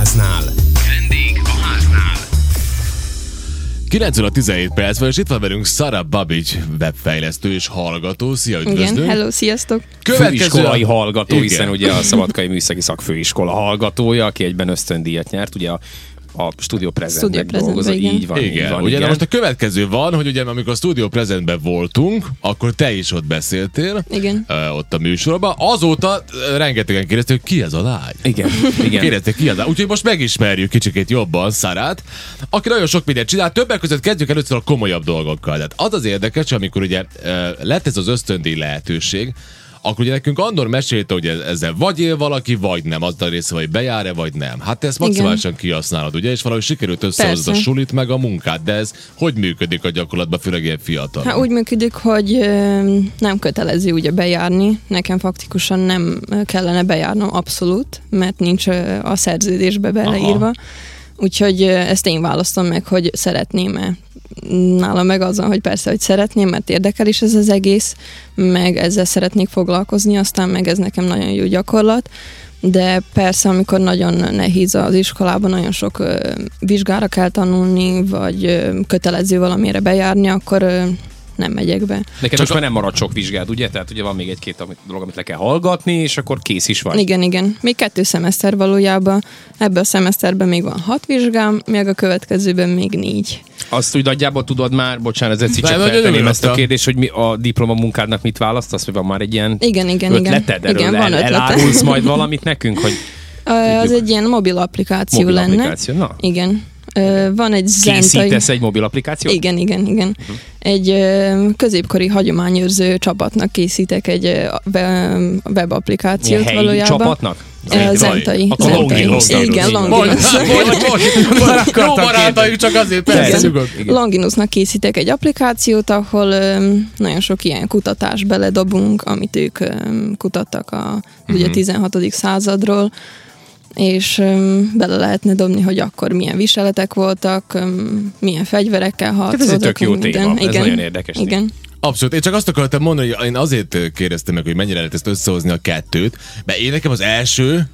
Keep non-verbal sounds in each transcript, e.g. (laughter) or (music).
háznál. Vendég a háznál. 9 óra 17 perc van, és itt van velünk Sara Babic, webfejlesztő és hallgató. Szia, üdvözlünk! Igen, hello, sziasztok! főiskolai hallgató, Igen. hiszen ugye a Szabadkai Műszaki Szakfőiskola hallgatója, aki egyben ösztöndíjat nyert, ugye a, a Studio Presentben, dolgozott. igen. Így van, így Igen, van, ugye igen. de most a következő van, hogy ugye amikor a Studio Presentben voltunk, akkor te is ott beszéltél, Igen. ott a műsorban. Azóta rengetegen kérdezték, hogy ki ez a lány. Igen, (laughs) igen. Kérdezték ki az a Úgyhogy most megismerjük kicsikét jobban Szarát, aki nagyon sok mindent csinál. Többek között kezdjük először a komolyabb dolgokkal. Tehát az az érdekes, amikor ugye lett ez az ösztöndíj lehetőség, akkor ugye nekünk Andor mesélte, hogy ez- ezzel vagy él valaki, vagy nem. Az a része, hogy bejár-e, vagy nem. Hát te ezt maximálisan kihasználod, ugye? És valahogy sikerült összehozni a sulit, meg a munkát. De ez hogy működik a gyakorlatban, főleg ilyen fiatal? Hát úgy működik, hogy nem kötelező ugye bejárni. Nekem faktikusan nem kellene bejárnom abszolút, mert nincs a szerződésbe beleírva. Aha. Úgyhogy ezt én választom meg, hogy szeretném-e. Nálam meg azon, hogy persze, hogy szeretném, mert érdekel is ez az egész, meg ezzel szeretnék foglalkozni, aztán meg ez nekem nagyon jó gyakorlat. De persze, amikor nagyon nehéz az iskolában, nagyon sok vizsgára kell tanulni, vagy kötelező valamire bejárni, akkor ö, nem megyek be. Neked most már nem marad sok vizsgád, ugye? Tehát ugye van még egy-két dolog, amit le kell hallgatni, és akkor kész is vagy. Igen, igen. Még kettő szemeszter valójában. Ebben a szemeszterben még van hat vizsgám, még a következőben még négy. Azt úgy nagyjából tudod már, bocsánat, ez egy csak feltenném ezt a kérdést, hogy mi a diplomamunkádnak mit választasz, vagy van már egy ilyen Igen, igen, igen. ötleted? Erről Igen, van el, ötletem. elárulsz majd valamit nekünk, hogy (laughs) Az tudjuk. egy ilyen mobil applikáció mobil lenne. applikáció? Na, Igen. Van egy zentai... készítesz egy mobil applikációt? Igen, igen, igen. Mhm. Egy középkori hagyományőrző csapatnak készítek egy web applikációt helyi valójában. csapatnak? Zentai. Akkor zentai. Longinus. Igen, Longinus. Jó barátaim, csak azért persze. Longinusnak készítek egy applikációt, ahol nagyon sok ilyen kutatás beledobunk, amit ők kutattak a Mhm. ugye 16. századról, és bele lehetne dobni, hogy akkor milyen viseletek voltak, milyen fegyverekkel harcoltak. ez egy tök jó minden. téma, ez nagyon érdekes téma. Igen. Abszolút. Én csak azt akartam mondani, hogy én azért kérdeztem meg, hogy mennyire lehet ezt összehozni a kettőt, mert én nekem az első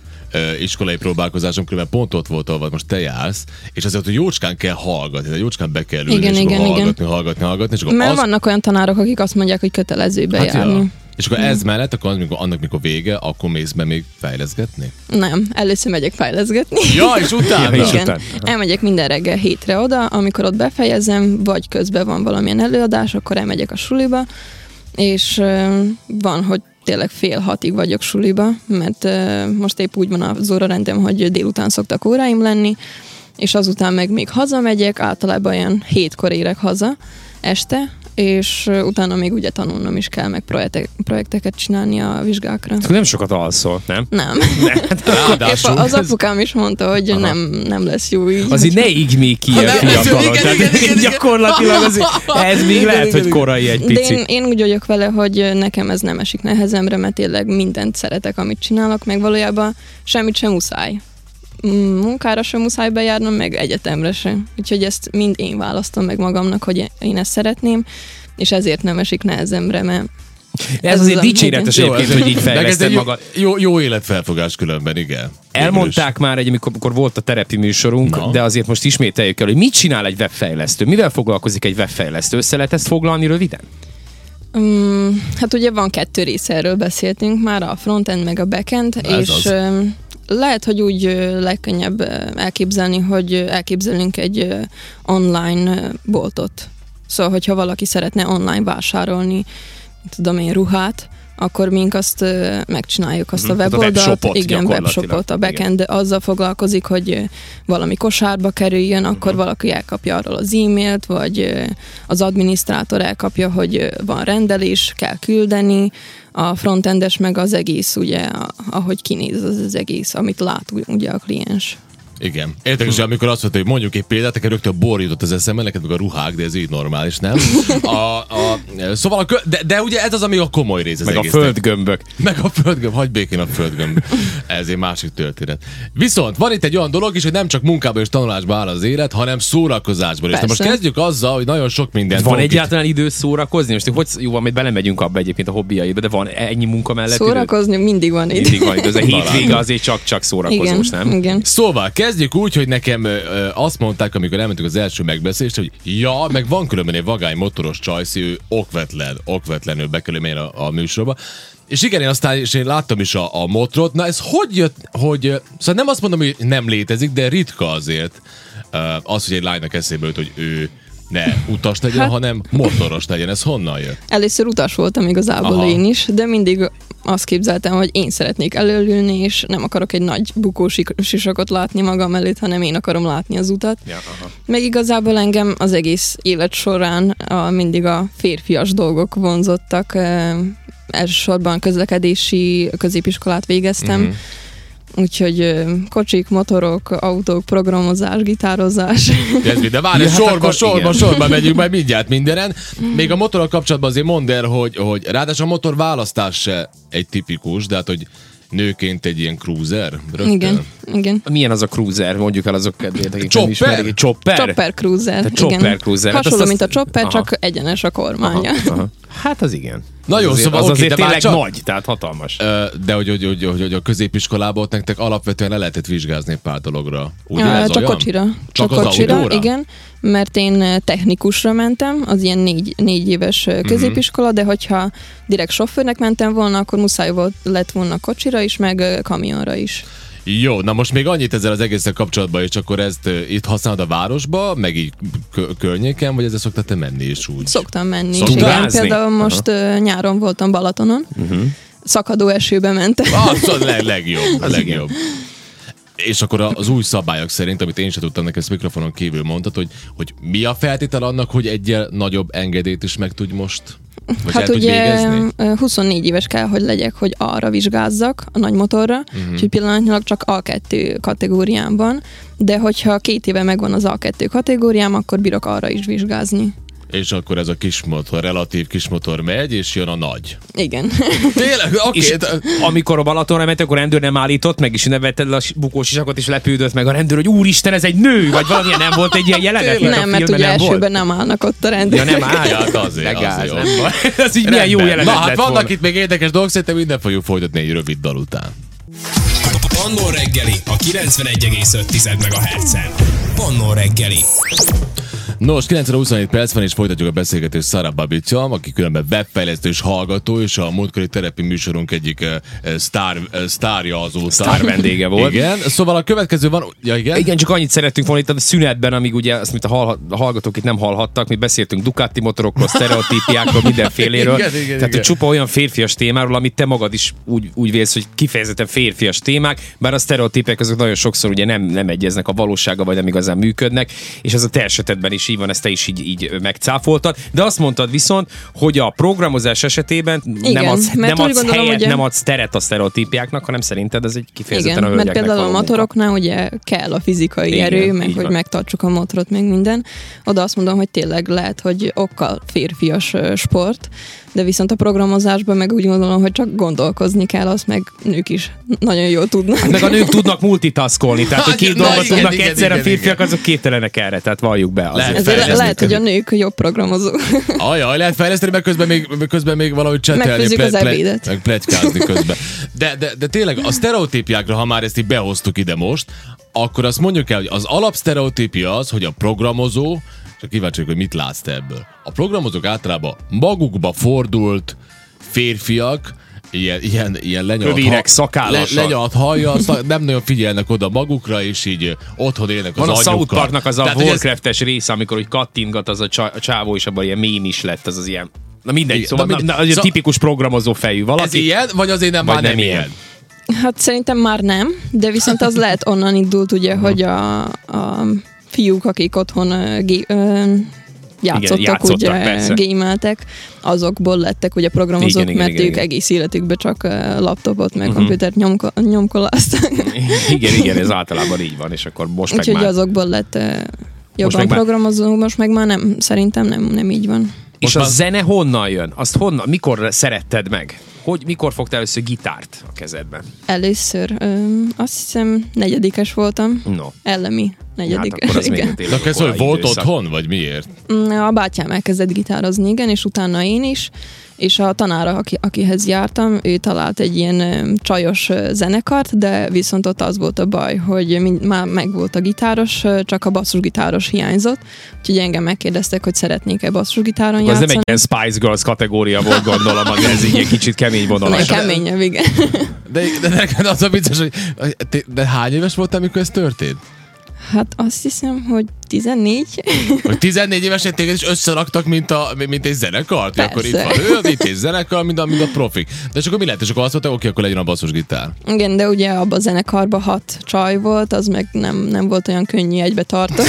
iskolai próbálkozásom különben pont ott volt, ahol most te jársz, és azért, hogy jócskán kell hallgatni, tehát jócskán be kell ülni, Igen, és igen, igen. hallgatni, hallgatni, hallgatni, és Mert az, vannak olyan tanárok, akik azt mondják, hogy kötelező hát bejárni. ja. És akkor ez mellett, akkor az, mikor, annak mikor vége, akkor mész be még fejleszgetni? Nem, először megyek fejleszgetni. Ja, és utána? Ja, és Igen. utána. Elmegyek minden reggel hétre oda, amikor ott befejezem, vagy közben van valamilyen előadás, akkor elmegyek a suliba, és van, hogy tényleg fél hatig vagyok suliba, mert most épp úgy van az órarendem, hogy délután szoktak óráim lenni, és azután meg még hazamegyek, általában olyan hétkor érek haza este, és utána még ugye tanulnom is kell, meg projektek, projekteket csinálni a vizsgákra. Nem sokat alszol, nem? Nem. (laughs) (laughs) Épp Ráadásul az apukám is mondta, hogy nem, nem lesz jó így. Azért ne így még ki ilyen nem, fiatalon. Tehát gyakorlatilag (laughs) azért, ez még lehet, hogy korai egy De én, picit. én úgy vagyok vele, hogy nekem ez nem esik nehezemre, mert tényleg mindent szeretek, amit csinálok, meg valójában semmit sem muszáj. Mm, Munkára sem muszáj bejárnom, meg egyetemre sem. Úgyhogy ezt mind én választom meg magamnak, hogy én ezt szeretném, és ezért nem esik nehezemre, mert Ez ez azért az a- dicséretes egyébként, hogy így (laughs) fejleszted jó, magad. jó, jó életfelfogás különben, igen. Elmondták már egy, amikor, amikor volt a terepi műsorunk, Na. de azért most ismételjük el, hogy mit csinál egy webfejlesztő, mivel foglalkozik egy webfejlesztő, össze lehet ezt foglalni röviden? Mm, hát ugye van kettő része, erről beszéltünk már, a frontend meg a backend, Ez és az. Lehet, hogy úgy legkönnyebb elképzelni, hogy elképzelünk egy online boltot. Szóval, hogyha valaki szeretne online vásárolni, tudom én, ruhát, akkor mink azt megcsináljuk, azt a. Tehát a weboldalt. webshopot igen, webshopot. A Igen. backend azzal foglalkozik, hogy valami kosárba kerüljön, akkor Mhm. valaki elkapja arról az e-mailt, vagy az adminisztrátor elkapja, hogy van rendelés, kell küldeni, a frontendes meg az egész, ugye, a- ahogy kinéz az, az egész, amit lát ugye a kliens. Igen. Érdekes, hogy amikor azt mondta, hogy mondjuk egy példát, nekem rögtön bor jutott az eszembe, neked meg a ruhák, de ez így normális, nem? (laughs) A, a, szóval, a, kö- de, de, ugye ez az, ami a komoly rész az Meg a egésznek. földgömbök. Meg a földgömb, hagyj békén a földgömb. Ez egy másik történet. Viszont van itt egy olyan dolog is, hogy nem csak munkában és tanulásban áll az élet, hanem szórakozásban is. Most kezdjük azzal, hogy nagyon sok mindent Van egyáltalán idő szórakozni? Most hogy jó, majd belemegyünk abba egyébként a hobbiaiba, de van ennyi munka mellett idő? Szórakozni mindig van itt. Mindig van idő, ez a hétvége azért csak-csak szórakozós, igen, nem? igen. Szóval kezdjük úgy, hogy nekem ö, ö, azt mondták, amikor elmentünk az első megbeszélést, hogy ja, meg van különben egy vagány motoros csajszi, ő okvetlen, okvetlenül bekerül a, a műsorba. És igen, én aztán és én láttam is a, a motrot. Na ez hogy jött, hogy... Szóval nem azt mondom, hogy nem létezik, de ritka azért az, hogy egy lánynak eszébe jut, hogy ő ne utas legyen, hát, hanem motoros legyen. Ez honnan jött? Először utas voltam igazából Aha. Én is, de mindig azt képzeltem, hogy én szeretnék előlülni, és nem akarok egy nagy bukós sisakot látni magam előtt, hanem én akarom látni az utat. Ja, aha. Meg igazából engem az egész élet során a, mindig a férfias dolgok vonzottak. E, elsősorban közlekedési középiskolát végeztem, Mhm. Úgyhogy kocsik, motorok, autók, programozás, gitározás. Ez minden. Várj, Ja, hát sorba, akkor sorba, igen. sorba megyünk majd mindjárt mindenen. Még a motorral kapcsolatban azért mondd el, hogy, hogy ráadásul a motor választás se egy tipikus, de hát, hogy nőként egy ilyen cruiser. Rögtön. igen, igen. Milyen az a cruiser, mondjuk el azok kedvéért, akik nem Chopper? ismerik. Egy Chopper? Chopper Cruiser. Te igen. Chopper Cruiser. Hát Hasonló, azt- mint a Chopper, Aha. csak egyenes a kormánya. Aha. Hát az igen. Na Az szóval az oké, azért de tényleg csak- nagy, tehát hatalmas. Ö, De hogy, hogy, hogy, hogy, hogy a középiskolában ott nektek alapvetően le lehetett vizsgázni egy pár dologra. Ugye Ja, ez csak olyan? kocsira. Csak, Csak az kocsira, autóra? igen. Mert én technikusra mentem, az ilyen négy, négy éves Mhm. középiskola, de hogyha direkt sofőrnek mentem volna, akkor muszáj volt, lett volna kocsira is, meg kamionra is. Jó, na most még annyit ezzel az egészen kapcsolatban, és akkor ezt itt használod a városba, meg így kö- környéken, vagy ezzel szoktál te menni is úgy? Szoktam menni. Szoktam igen, például most uh, nyáron voltam Balatonon, uh-huh. szakadó esőbe mentem. Az a leg, legjobb. (laughs) A legjobb. És akkor az új szabályok szerint, amit én sem tudtam, neked ezt mikrofonon kívül mondtad, hogy, hogy mi a feltétel annak, hogy egyel nagyobb engedélyt is meg tudj most? Vagy Hát ugye végezni? ö, 24 éves kell, hogy legyek, hogy arra vizsgázzak, a nagy motorra, Mhm. uh-huh. úgyhogy pillanatnyilag csak A2 kategóriámban, de hogyha két éve megvan az A2 kategóriám, akkor bírok arra is vizsgázni. És akkor ez a kis motor, relatív kis motor megy, és jön a nagy. Igen. Tényleg? Oké. És Okay, amikor a Balatonra ment, akkor a rendőr nem állított meg, és nevetted le a bukós isakot, és lepődött meg a rendőr, hogy úristen, ez egy nő, vagy valamilyen nem volt egy ilyen jelenet, mint a nem, mert ugye nem volt. elsőben nem állnak ott a Ja, rendőrök. nem (laughs) áll. Ja, hát azért, Legáz, azért nem baj. (laughs) Ez így milyen jó Rendben. jelenet Na hát vannak volna. itt még érdekes dolgok, szerintem minden fogjuk folytatni egy rövid dal után. Pannó reggeli a 91,5 MHz-en. Pannó reggeli. Nos, 9 óra 27 perc van, és folytatjuk a beszélgetést Szara Babiccal, aki különben webfejlesztő és hallgató, és a múltkori terepi műsorunk egyik uh, sztár, uh, sztárja azóta. Sztár vendége volt. Igen, szóval a következő van... Ja, igen? Igen, csak annyit szerettünk volna itt a szünetben, amíg ugye azt, mint a, hallha- a hallgatók itt nem hallhattak, mi beszéltünk Ducati motorokról, sztereotípiákról, (laughs) mindenféléről. Igen, igen, Tehát, igen. hogy csupa olyan férfias témáról, amit te magad is úgy, úgy vélsz, hogy kifejezetten férfias témák, bár a sztereotípiák azok nagyon sokszor ugye nem, nem egyeznek a valósága, vagy nem igazán működnek, és ez a te esetedben is így van, ezt te is így, így megcáfoltad. De azt mondtad viszont, hogy a programozás esetében nem Igen, adsz, mert nem adsz gondolom, helyet, hogy- nem adsz teret a sztereotípiáknak, hanem szerinted ez egy kifejezetten Igen, a mert például a motoroknál ugye kell a fizikai Igen, erő, meg hogy van. megtartsuk a motorot, meg minden. Oda azt mondom, hogy tényleg lehet, hogy okkal férfias sport, de viszont a programozásban meg úgy gondolom, hogy csak gondolkozni kell, azt meg nők is nagyon jól tudnak. Meg a nők tudnak multitaskolni, tehát hogy két Na, dolgot tudnak igen, egyszerre, a igen, férfiak igen. azok képtelenek erre, tehát valljuk be. Lehet Azért. Ezért fejleszteni le- lehet, hogy a nők jobb programozó. Ajaj, lehet fejleszteni, meg közben még, meg közben még valahogy csetelni. Megfőzzük az ebédet. meg plegykázni közben. De, de, de tényleg a sztereotípiákra, ha már ezt így behoztuk ide most, akkor azt mondjuk el, hogy az alapsztereotípia az, hogy a programozó, csak kíváncsi hogy mit látsz te ebből. A programozók általában magukba fordult férfiak, ilyen, ilyen, ilyen lenyalt, Kövérek, szakállasak. le, lenyalt hajjal, szak, nem nagyon figyelnek oda magukra, és így otthon élnek az Van a South. Parknak az a Tehát, hogy ez- Warcraft-es része, amikor hogy kattingat az a, csa- a csávó, és abban ilyen mém is lett, az az ilyen Na mindegy, Igen, szóval na na, mindegy. na, az a Szóval- tipikus programozó fejű Ez valaki. ilyen, vagy azért nem, Vagy már nem nem ilyen. ilyen? Hát szerintem már nem, de viszont az lehet onnan indult ugye, hogy a, a fiúk, akik otthon ö, gé, ö, játszottak, játszottak, ugye, persze. gémeltek, azokból lettek ugye programozók, Igen, igen, mert igen, ők igen. egész életükben csak laptopot, meg komputert nyomko, nyomkoláztak. (laughs) igen, igen, ez általában így van, és akkor most meg Úgyhogy már... azokból lett jobban meg már- programozó, most meg már nem, szerintem nem, nem így van. És Most a már- zene honnan jön? Azt honnan, mikor szeretted meg? Hogy, mikor fogtál először gitárt a kezedben? Először ö, azt hiszem negyedikes voltam, No. Ellemi negyedik. Hát akkor az igen. De akkor ez hogy volt időszak. otthon, vagy miért? Mm, A bátyám elkezdett gitározni, igen, és utána én is, és a tanára, aki, akihez jártam, ő talált egy ilyen csajos zenekart, de viszont ott az volt a baj, hogy mind, már meg volt a gitáros, csak a basszusgitáros hiányzott, úgyhogy engem megkérdeztek, hogy szeretnék-e basszusgitáron Akkor ez játszani. nem egy ilyen Spice Girls kategória volt, gondolom, az ez így egy kicsit kemény vonalas. Keményebb, igen. De, de neked az a vicces, hogy de hány éves voltál, amikor ez történt? Hát azt hiszem, hogy 14. Hogy 14 évesen téged is összeraktak, mint, a, mint egy zenekart? Hogy Akkor itt Persze. van ő, itt egy zenekar, mint a, mint a profik. De és akkor mi lett? És akkor azt mondta, oké, akkor legyen a basszusgitár. Igen, de ugye abban a zenekarban hat csaj volt, az meg nem, nem volt olyan könnyű egybe tartani.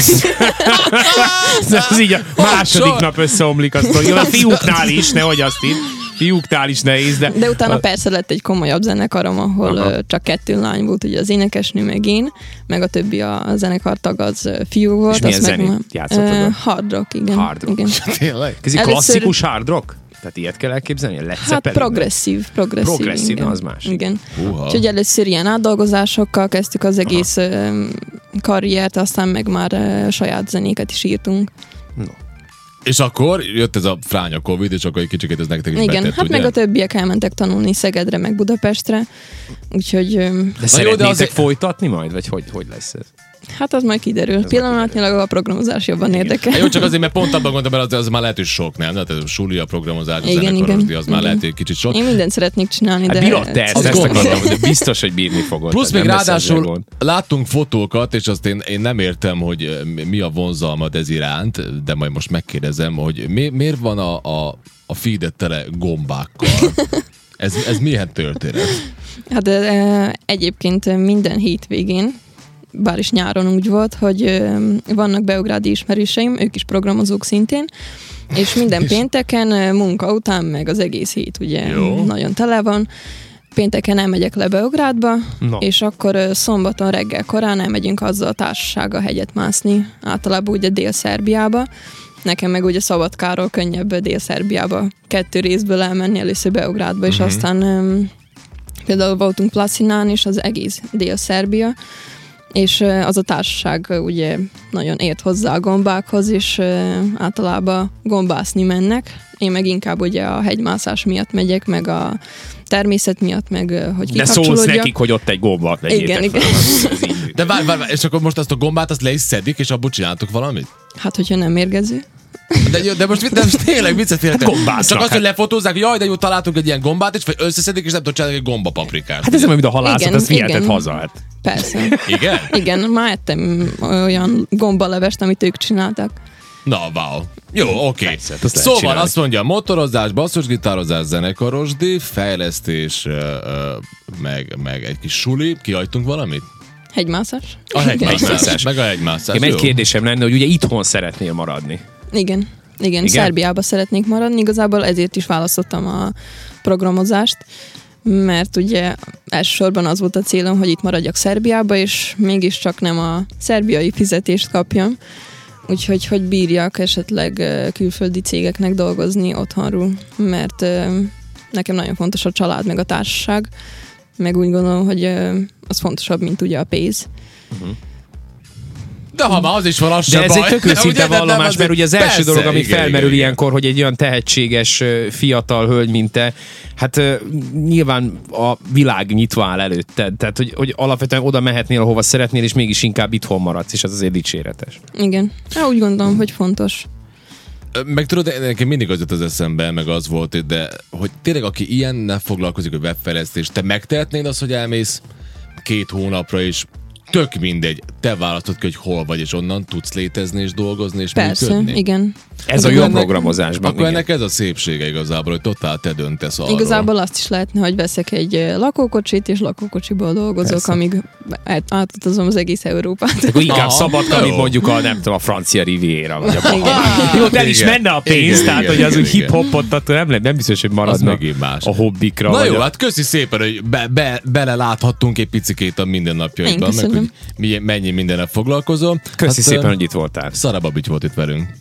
(laughs) De az így a második nap összeomlik a sztori. A fiúknál is, nehogy azt itt. Fiúknál is nehéz, de... De utána persze lett egy komolyabb zenekarom, ahol Aha. csak kettő lány volt, ugye az énekesnő meg én, meg a többi a zenekartag az fiú volt. És milyen zenét játszottad ott? Hard rock, igen. Hard rock. Igen. (laughs) Tényleg? Ez egy Először- klasszikus hard rock? Tehát ilyet kell elképzelni? Led Hát progresszív, progresszív. Progresszív, igen. az más. Igen. Húha. Úgyhogy először ilyen átdolgozásokkal kezdtük az egész ö, karriert, aztán meg már saját zenéket is írtunk. És akkor jött ez a fránya Covid, és akkor egy kicsit ez nektek is Igen, betett, hát ugye? meg a többiek elmentek tanulni Szegedre, meg Budapestre, úgyhogy De de szeretnétek azért- folytatni majd? Vagy hogy, hogy lesz ez? Hát az majd kiderül. Pillanatnyilag a programozás jobban érdekel. Hát jó, csak azért, mert pont abban gondoltam, mert az, az már lehet, hogy sok, nem? Tehát a suli, a programozás, a Igen, igen, az már igen. lehet, hogy kicsit sok. Én mindent szeretnék csinálni, Hát de... bírod te ezt, ezt gondolom. akarom, de biztos, hogy bírni fogod. Plusz még ráadásul láttunk fotókat, és azt én, én nem értem, hogy eh, mi- mi a vonzalmad ez iránt, de majd most megkérdezem, hogy mi, miért van a, a, a feedet tele gombákkal? (laughs) Ez, ez milyen történet? Hát e, egyébként minden hétvégén, bár is nyáron úgy volt, hogy vannak beugrádi ismerőseim, ők is programozók szintén, és minden (laughs) pénteken munka után, meg az egész hét ugye Jó. nagyon tele van, pénteken elmegyek le Beográdba, No. és akkor szombaton reggel korán elmegyünk azzal a társasággal hegyet mászni, általában ugye Dél-Szerbiába. Nekem meg ugye Szabadkáról könnyebb Dél-Szerbiába kettő részből elmenni, először Beográdba, és aztán um, például voltunk Placinán, és az egész Dél-Szerbia, és az a társaság ugye nagyon ért hozzá a gombákhoz, és általában gombászni mennek. Én meg inkább ugye a hegymászás miatt megyek, meg a természet miatt, meg hogy De szólsz nekik, hogy ott egy gombat vegyétek Igen, fel. igen. De várj, várj, várj, és akkor most azt a gombát azt le is szedik, és abból csináltok valamit? Hát, hogyha nem mérgező. De, jó, de most, de most tényleg viccet félretek. Gombásznak, Csak azt, hát. hogy lefotózzák, hogy jaj, de jó, találtunk egy ilyen gombát, és vagy összeszedik, és nem tudod csinálni egy gombapaprikát. Hát ez olyan, mint a halászat, azt viheted igen. haza. Hát. Persze. Igen? Igen, már ettem olyan gombalevest, amit ők csináltak. Na, wow. Jó, oké. Persze, hát Szóval csinálni. azt mondja, motorozás, basszusgitározás, zenekarosdi, fejlesztés, ö, ö, meg, meg egy kis suli. Kiajtunk valamit? Hegymászás? A hegymászás. Meg a hegymászás. Nekem egy kérdésem lenne, hogy ugye itthon szeretnél maradni. Igen. Igen, Igen? Szerbiába szeretnék maradni, igazából ezért is választottam a programozást, mert ugye elsősorban az volt a célom, hogy itt maradjak Szerbiába, és mégiscsak nem a szerbiai fizetést kapjam, úgyhogy hogy bírjak esetleg külföldi cégeknek dolgozni otthonról, mert nekem nagyon fontos a család, meg a társaság, meg úgy gondolom, hogy az fontosabb, mint ugye a pénz. De ha már az is van, az De sem ez egy baj. tök Ugye, őszinte vallomás, mert ugye az első Persze, dolog, ami igen, felmerül igen, ilyenkor, hogy egy olyan tehetséges fiatal hölgy, mint te, hát nyilván a világ nyitva áll előtted. Tehát, hogy, hogy alapvetően oda mehetnél, ahova szeretnél, és mégis inkább itthon maradsz, és az azért dicséretes. Igen, hát úgy gondolom, hogy fontos. Meg tudod, nekem mindig az jött az eszembe, meg az volt, de hogy tényleg aki ilyennel foglalkozik, hogy webfejlesztés, te megtehetnéd azt, hogy elmész két hónapra is, tök mindegy, te választod ki, hogy hol vagy, és onnan tudsz létezni és dolgozni és Persze, működni. igen. Ez a jó programozásban. Akkor igen. ennek ez a szépsége igazából, hogy totál te döntesz arról. Igazából azt is lehetne, hogy veszek egy lakókocsit, és lakókocsiból dolgozok, Persze. amíg át- átutazom az egész Európát. Akkor inkább Aha, szabadka, mint mondjuk a, nem tudom, a francia riviera, vagy a. Jó, el is menne a pénz, Igen, tehát igen, hogy az úgy hip-hopot, attól nem, le- nem biztos, hogy maradnak megint más. a hobbikra. Na jó, a... hát köszi szépen, hogy be, be, beleláthattunk egy picikét a mindennapjaidban, meg hogy mi, mennyi mindennel foglalkozol. Köszi Hát, szépen, hogy itt voltál. Szara Babics volt itt velünk.